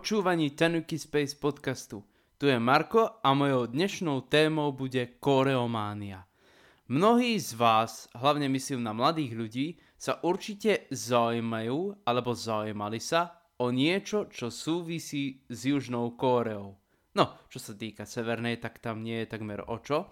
počúvaní Tanuki Space podcastu. Tu je Marko a mojou dnešnou témou bude koreománia. Mnohí z vás, hlavne myslím na mladých ľudí, sa určite zaujímajú alebo zaujímali sa o niečo, čo súvisí s Južnou Kóreou. No, čo sa týka Severnej, tak tam nie je takmer o čo.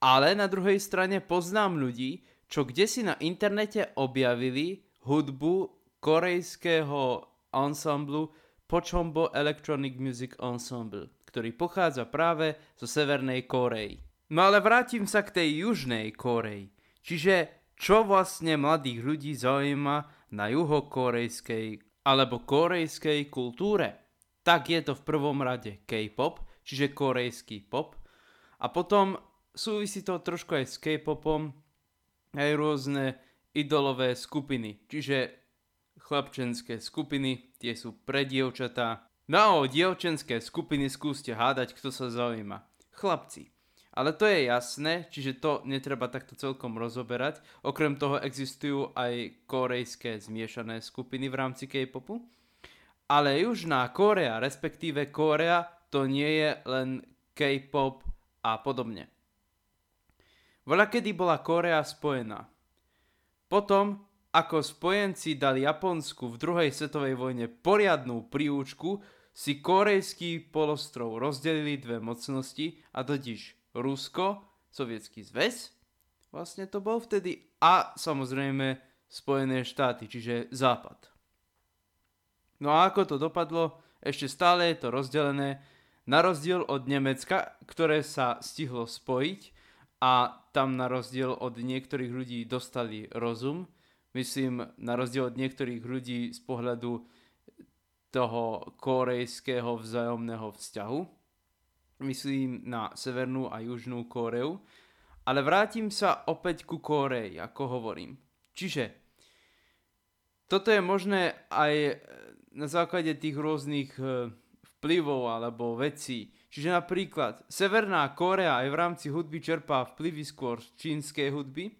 Ale na druhej strane poznám ľudí, čo kde si na internete objavili hudbu korejského ansamblu Pochombo Electronic Music Ensemble, ktorý pochádza práve zo Severnej Kórei. No ale vrátim sa k tej Južnej Kórei. Čiže čo vlastne mladých ľudí zaujíma na juhokorejskej alebo korejskej kultúre? Tak je to v prvom rade K-pop, čiže korejský pop. A potom súvisí to trošku aj s K-popom, aj rôzne idolové skupiny, čiže chlapčenské skupiny, tie sú pre dievčatá. No a o dievčenské skupiny skúste hádať, kto sa zaujíma. Chlapci. Ale to je jasné, čiže to netreba takto celkom rozoberať. Okrem toho existujú aj korejské zmiešané skupiny v rámci K-popu. Ale Južná Korea, respektíve Korea, to nie je len K-pop a podobne. Voľa kedy bola Korea spojená. Potom ako spojenci dali Japonsku v druhej svetovej vojne poriadnú príučku, si korejský polostrov rozdelili dve mocnosti, a totiž Rusko, Sovietský zväz, vlastne to bol vtedy, a samozrejme Spojené štáty, čiže Západ. No a ako to dopadlo, ešte stále je to rozdelené, na rozdiel od Nemecka, ktoré sa stihlo spojiť a tam na rozdiel od niektorých ľudí dostali rozum, myslím, na rozdiel od niektorých ľudí z pohľadu toho korejského vzájomného vzťahu. Myslím na Severnú a Južnú Kóreu. Ale vrátim sa opäť ku Kóreji, ako hovorím. Čiže toto je možné aj na základe tých rôznych e, vplyvov alebo vecí. Čiže napríklad Severná Kórea aj v rámci hudby čerpá vplyvy skôr z čínskej hudby,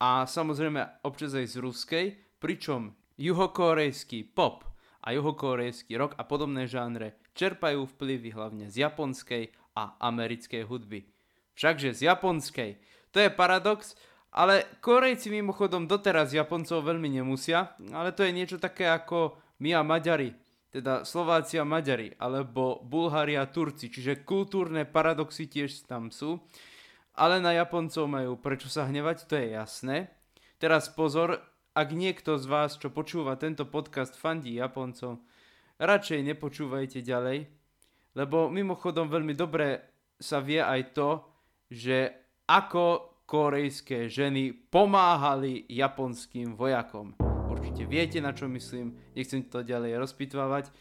a samozrejme občas aj z ruskej, pričom juhokorejský pop a juhokorejský rock a podobné žánre čerpajú vplyvy hlavne z japonskej a americkej hudby. Všakže z japonskej. To je paradox, ale Korejci mimochodom doteraz Japoncov veľmi nemusia, ale to je niečo také ako my a Maďari, teda Slováci a Maďari, alebo Bulhári a Turci, čiže kultúrne paradoxy tiež tam sú ale na Japoncov majú prečo sa hnevať, to je jasné. Teraz pozor, ak niekto z vás, čo počúva tento podcast, fandí Japoncov, radšej nepočúvajte ďalej, lebo mimochodom veľmi dobre sa vie aj to, že ako korejské ženy pomáhali japonským vojakom. Určite viete, na čo myslím, nechcem to ďalej rozpitvávať.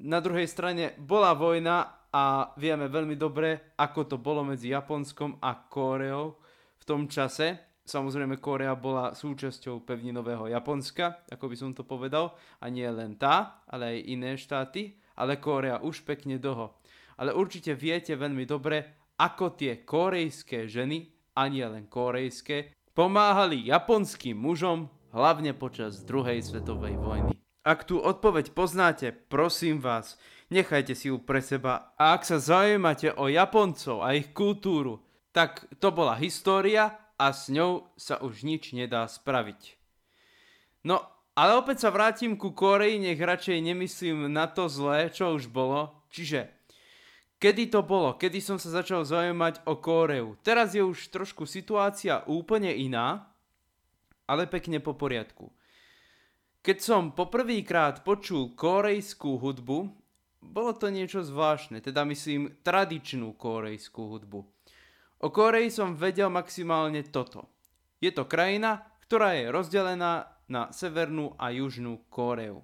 Na druhej strane bola vojna a vieme veľmi dobre, ako to bolo medzi Japonskom a Kóreou v tom čase. Samozrejme, Kórea bola súčasťou pevninového Japonska, ako by som to povedal, a nie len tá, ale aj iné štáty, ale Kórea už pekne dlho. Ale určite viete veľmi dobre, ako tie korejské ženy, a nie len korejské, pomáhali japonským mužom, hlavne počas druhej svetovej vojny. Ak tú odpoveď poznáte, prosím vás, nechajte si ju pre seba. A ak sa zaujímate o Japoncov a ich kultúru, tak to bola história a s ňou sa už nič nedá spraviť. No, ale opäť sa vrátim ku Koreji, nech radšej nemyslím na to zlé, čo už bolo. Čiže, kedy to bolo? Kedy som sa začal zaujímať o Kóreu? Teraz je už trošku situácia úplne iná, ale pekne po poriadku. Keď som poprvýkrát počul korejskú hudbu, bolo to niečo zvláštne, teda myslím tradičnú korejskú hudbu. O Koreji som vedel maximálne toto. Je to krajina, ktorá je rozdelená na Severnú a Južnú Kóreu.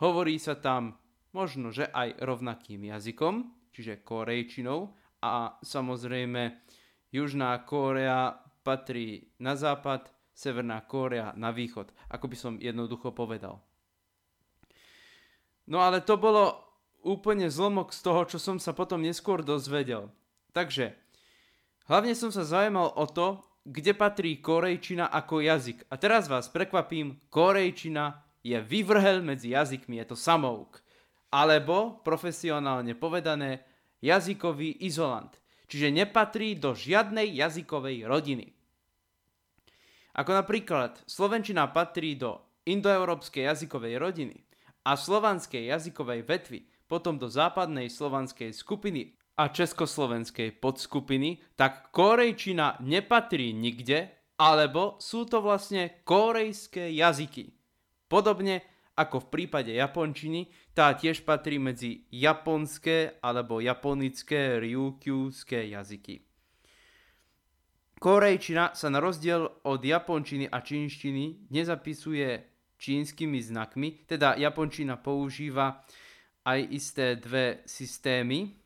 Hovorí sa tam možno, že aj rovnakým jazykom, čiže korejčinou a samozrejme Južná Kórea patrí na západ, Severná Kórea na východ, ako by som jednoducho povedal. No ale to bolo úplne zlomok z toho, čo som sa potom neskôr dozvedel. Takže, hlavne som sa zaujímal o to, kde patrí korejčina ako jazyk. A teraz vás prekvapím, korejčina je vyvrhel medzi jazykmi, je to samouk. alebo profesionálne povedané jazykový izolant, čiže nepatrí do žiadnej jazykovej rodiny. Ako napríklad Slovenčina patrí do indoeurópskej jazykovej rodiny a slovanskej jazykovej vetvy, potom do západnej slovanskej skupiny a československej podskupiny, tak korejčina nepatrí nikde, alebo sú to vlastne korejské jazyky. Podobne ako v prípade japončiny, tá tiež patrí medzi japonské alebo japonické ryukyuské jazyky. Korejčina sa na rozdiel od japončiny a čínštiny nezapisuje čínskymi znakmi, teda japončina používa aj isté dve systémy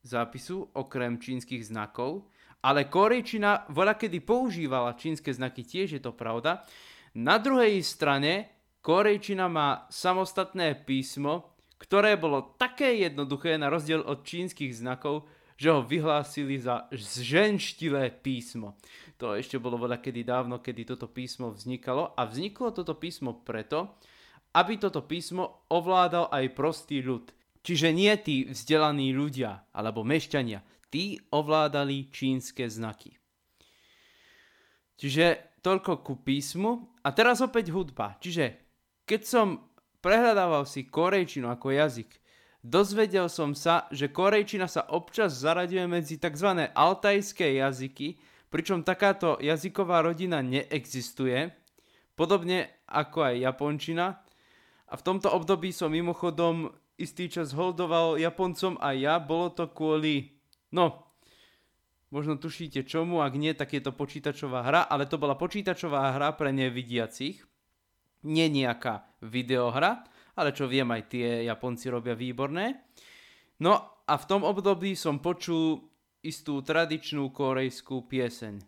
zápisu okrem čínskych znakov, ale korejčina voľa kedy používala čínske znaky, tiež je to pravda. Na druhej strane Korejčina má samostatné písmo, ktoré bolo také jednoduché na rozdiel od čínskych znakov, že ho vyhlásili za zženštilé písmo. To ešte bolo voľa kedy dávno, kedy toto písmo vznikalo a vzniklo toto písmo preto, aby toto písmo ovládal aj prostý ľud. Čiže nie tí vzdelaní ľudia alebo mešťania, tí ovládali čínske znaky. Čiže toľko ku písmu. A teraz opäť hudba. Čiže keď som prehľadával si korejčinu ako jazyk, dozvedel som sa, že korejčina sa občas zaraďuje medzi tzv. altajské jazyky, pričom takáto jazyková rodina neexistuje, podobne ako aj japončina. A v tomto období som mimochodom istý čas holdoval Japoncom a ja, bolo to kvôli, no, možno tušíte čomu, ak nie, tak je to počítačová hra, ale to bola počítačová hra pre nevidiacich nie nejaká videohra, ale čo viem, aj tie Japonci robia výborné. No a v tom období som počul istú tradičnú korejskú pieseň.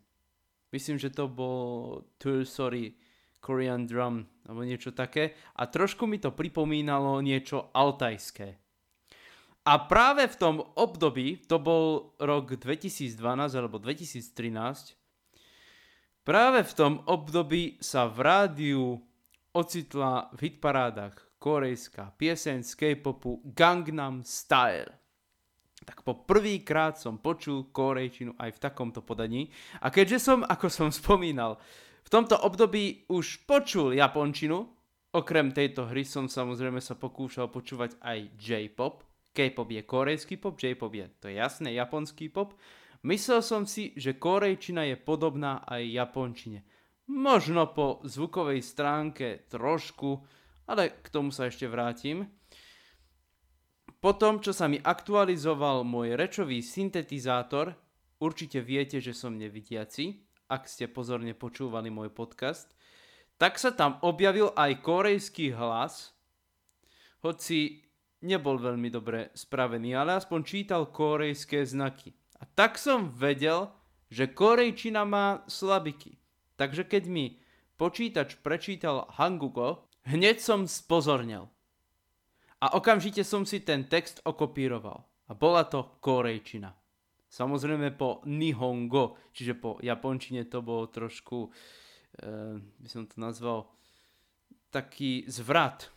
Myslím, že to bol Sorry Korean Drum alebo niečo také a trošku mi to pripomínalo niečo altajské. A práve v tom období, to bol rok 2012 alebo 2013, práve v tom období sa v rádiu ocitla v hitparádach korejská pieseň z K-popu Gangnam Style. Tak po prvýkrát som počul korejčinu aj v takomto podaní. A keďže som, ako som spomínal, v tomto období už počul japončinu, okrem tejto hry som samozrejme sa pokúšal počúvať aj J-pop. K-pop je korejský pop, J-pop je, to je jasné, japonský pop. Myslel som si, že korejčina je podobná aj japončine. Možno po zvukovej stránke trošku, ale k tomu sa ešte vrátim. Po tom, čo sa mi aktualizoval môj rečový syntetizátor, určite viete, že som nevidiaci, ak ste pozorne počúvali môj podcast, tak sa tam objavil aj korejský hlas, hoci nebol veľmi dobre spravený, ale aspoň čítal korejské znaky. A tak som vedel, že korejčina má slabiky. Takže keď mi počítač prečítal Hangugo, hneď som spozornel. A okamžite som si ten text okopíroval. A bola to korejčina. Samozrejme po Nihongo, čiže po japončine to bolo trošku, e, by som to nazval, taký zvrat.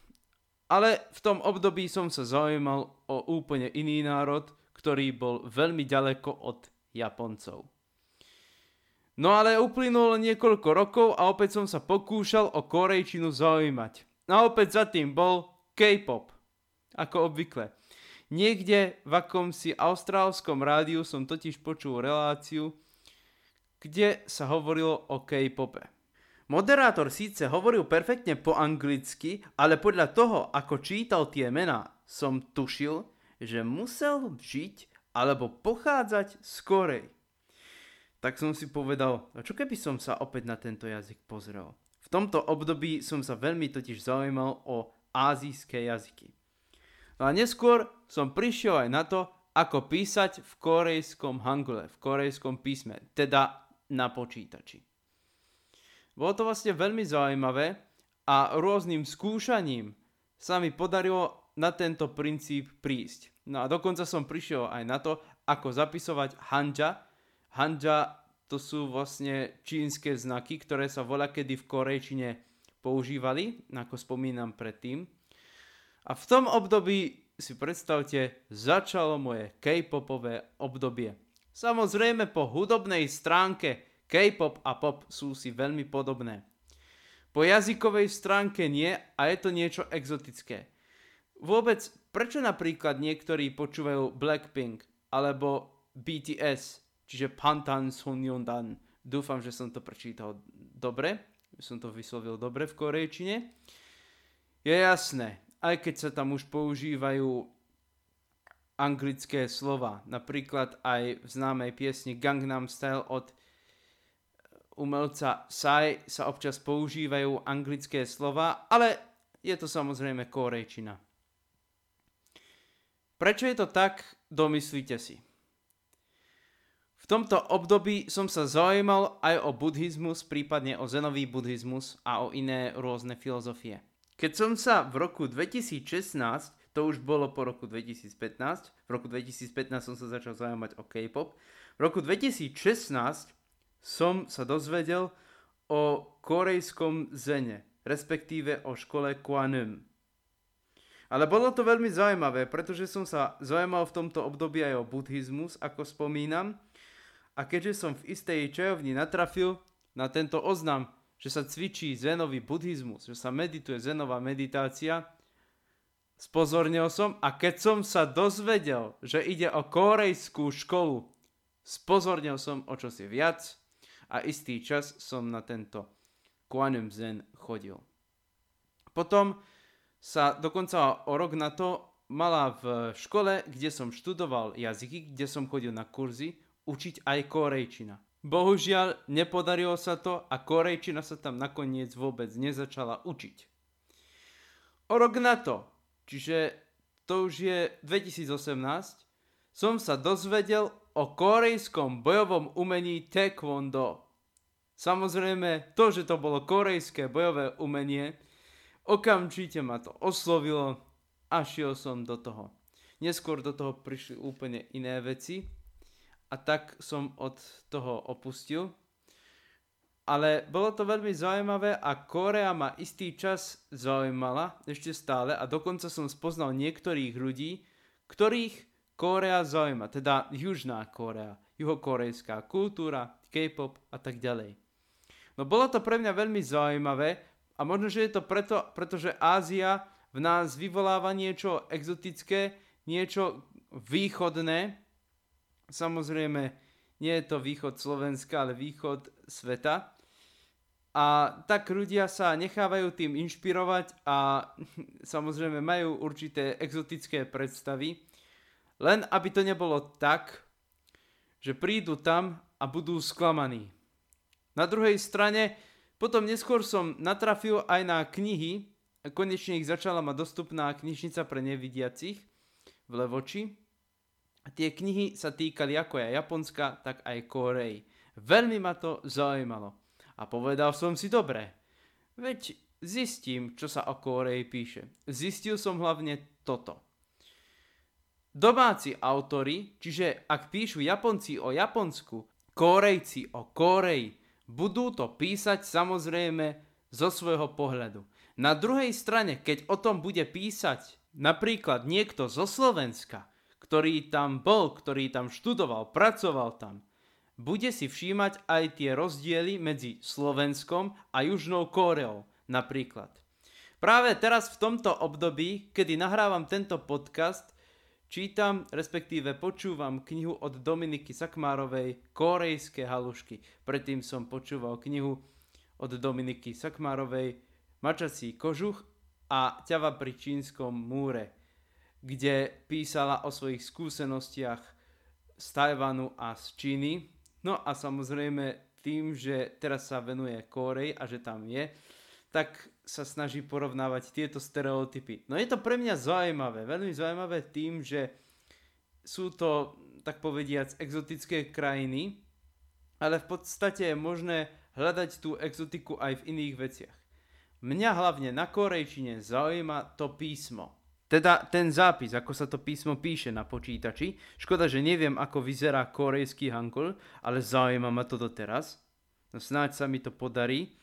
Ale v tom období som sa zaujímal o úplne iný národ, ktorý bol veľmi ďaleko od Japoncov. No ale uplynulo niekoľko rokov a opäť som sa pokúšal o korejčinu zaujímať. A opäť za tým bol K-pop. Ako obvykle. Niekde v akomsi austrálskom rádiu som totiž počul reláciu, kde sa hovorilo o K-pope. Moderátor síce hovoril perfektne po anglicky, ale podľa toho, ako čítal tie mená, som tušil, že musel žiť alebo pochádzať z Korei tak som si povedal, čo keby som sa opäť na tento jazyk pozrel. V tomto období som sa veľmi totiž zaujímal o azijské jazyky. No a neskôr som prišiel aj na to, ako písať v korejskom hangule, v korejskom písme, teda na počítači. Bolo to vlastne veľmi zaujímavé a rôznym skúšaním sa mi podarilo na tento princíp prísť. No a dokonca som prišiel aj na to, ako zapisovať hanja, Hanja to sú vlastne čínske znaky, ktoré sa voľa kedy v korejčine používali, ako spomínam predtým. A v tom období si predstavte, začalo moje K-popové obdobie. Samozrejme po hudobnej stránke K-pop a pop sú si veľmi podobné. Po jazykovej stránke nie a je to niečo exotické. Vôbec, prečo napríklad niektorí počúvajú Blackpink alebo BTS, čiže Pantan Sonyeondan. Dúfam, že som to prečítal dobre, som to vyslovil dobre v korejčine. Je jasné, aj keď sa tam už používajú anglické slova, napríklad aj v známej piesni Gangnam Style od umelca Psy sa občas používajú anglické slova, ale je to samozrejme korejčina. Prečo je to tak, domyslíte si. V tomto období som sa zaujímal aj o buddhizmus, prípadne o zenový buddhizmus a o iné rôzne filozofie. Keď som sa v roku 2016, to už bolo po roku 2015, v roku 2015 som sa začal zaujímať o K-pop, v roku 2016 som sa dozvedel o korejskom zene, respektíve o škole Kwanum. Ale bolo to veľmi zaujímavé, pretože som sa zaujímal v tomto období aj o buddhizmus, ako spomínam, a keďže som v istej čajovni natrafil na tento oznam, že sa cvičí zenový buddhizmus, že sa medituje zenová meditácia, spozornil som a keď som sa dozvedel, že ide o korejskú školu, spozornil som o čosi viac a istý čas som na tento Quantum Zen chodil. Potom sa dokonca o rok na to mala v škole, kde som študoval jazyky, kde som chodil na kurzy, učiť aj korejčina. Bohužiaľ, nepodarilo sa to a korejčina sa tam nakoniec vôbec nezačala učiť. O rok na to, čiže to už je 2018, som sa dozvedel o korejskom bojovom umení Taekwondo. Samozrejme, to, že to bolo korejské bojové umenie, okamžite ma to oslovilo a šiel som do toho. Neskôr do toho prišli úplne iné veci, a tak som od toho opustil. Ale bolo to veľmi zaujímavé a Korea ma istý čas zaujímala, ešte stále, a dokonca som spoznal niektorých ľudí, ktorých Korea zaujíma, teda Južná Korea, juhokorejská kultúra, K-pop a tak ďalej. No bolo to pre mňa veľmi zaujímavé a možno, že je to preto, pretože Ázia v nás vyvoláva niečo exotické, niečo východné, Samozrejme, nie je to východ Slovenska, ale východ sveta. A tak ľudia sa nechávajú tým inšpirovať a samozrejme majú určité exotické predstavy. Len aby to nebolo tak, že prídu tam a budú sklamaní. Na druhej strane, potom neskôr som natrafil aj na knihy, konečne ich začala mať dostupná knižnica pre nevidiacich v Levoči, Tie knihy sa týkali ako aj Japonska, tak aj Korej. Veľmi ma to zaujímalo. A povedal som si dobre, veď zistím, čo sa o Koreji píše. Zistil som hlavne toto. Domáci autory, čiže ak píšu Japonci o Japonsku, Korejci o Koreji, budú to písať samozrejme zo svojho pohľadu. Na druhej strane, keď o tom bude písať napríklad niekto zo Slovenska, ktorý tam bol, ktorý tam študoval, pracoval tam, bude si všímať aj tie rozdiely medzi Slovenskom a Južnou Kóreou napríklad. Práve teraz v tomto období, kedy nahrávam tento podcast, čítam, respektíve počúvam knihu od Dominiky Sakmárovej Korejské halušky. Predtým som počúval knihu od Dominiky Sakmárovej Mačací kožuch a ťava pri čínskom múre kde písala o svojich skúsenostiach z Tajvanu a z Číny. No a samozrejme tým, že teraz sa venuje Kórej a že tam je, tak sa snaží porovnávať tieto stereotypy. No je to pre mňa zaujímavé, veľmi zaujímavé tým, že sú to, tak povediac, exotické krajiny, ale v podstate je možné hľadať tú exotiku aj v iných veciach. Mňa hlavne na korejčine zaujíma to písmo. Teda ten zápis, ako sa to písmo píše na počítači. Škoda, že neviem, ako vyzerá korejský hangul, ale zaujíma ma to doteraz. No snáď sa mi to podarí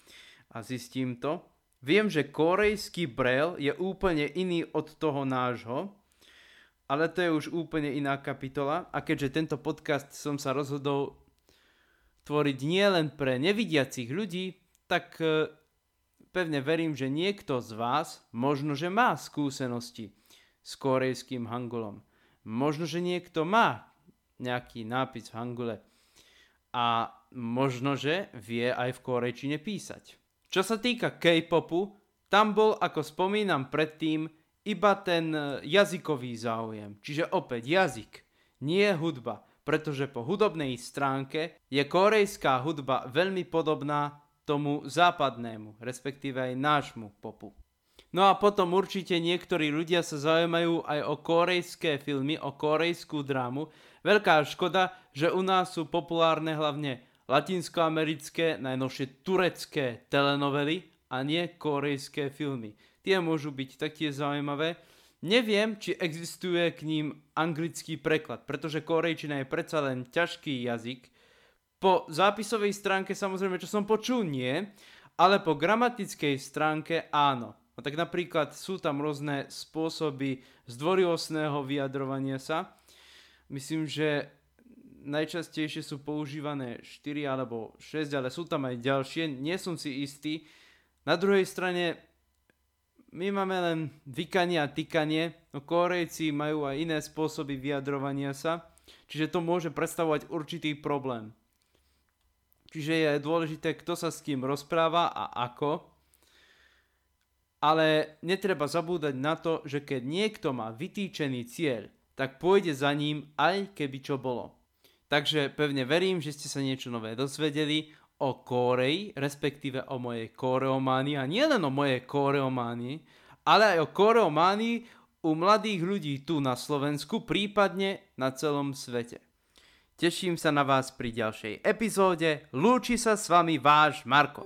a zistím to. Viem, že korejský braille je úplne iný od toho nášho. ale to je už úplne iná kapitola a keďže tento podcast som sa rozhodol tvoriť nielen pre nevidiacich ľudí, tak e, pevne verím, že niekto z vás možno, že má skúsenosti s korejským hangulom. Možno, že niekto má nejaký nápis v hangule a možno, že vie aj v korejčine písať. Čo sa týka K-popu, tam bol, ako spomínam predtým, iba ten e, jazykový záujem. Čiže opäť jazyk, nie hudba, pretože po hudobnej stránke je korejská hudba veľmi podobná tomu západnému, respektíve aj nášmu popu. No a potom určite niektorí ľudia sa zaujímajú aj o korejské filmy, o korejskú drámu. Veľká škoda, že u nás sú populárne hlavne latinskoamerické, najnovšie turecké telenovely a nie korejské filmy. Tie môžu byť taktiež zaujímavé. Neviem, či existuje k ním anglický preklad, pretože korejčina je predsa len ťažký jazyk. Po zápisovej stránke samozrejme, čo som počul, nie, ale po gramatickej stránke áno. No tak napríklad sú tam rôzne spôsoby zdvorilostného vyjadrovania sa. Myslím, že najčastejšie sú používané 4 alebo 6, ale sú tam aj ďalšie, nie som si istý. Na druhej strane my máme len vykanie a tykanie, no Korejci majú aj iné spôsoby vyjadrovania sa, čiže to môže predstavovať určitý problém. Čiže je dôležité, kto sa s kým rozpráva a ako, ale netreba zabúdať na to, že keď niekto má vytýčený cieľ, tak pôjde za ním aj keby čo bolo. Takže pevne verím, že ste sa niečo nové dozvedeli o Koreji, respektíve o mojej koreománii a nielen o mojej koreománii, ale aj o koreománii u mladých ľudí tu na Slovensku, prípadne na celom svete. Teším sa na vás pri ďalšej epizóde. Lúči sa s vami váš Marko.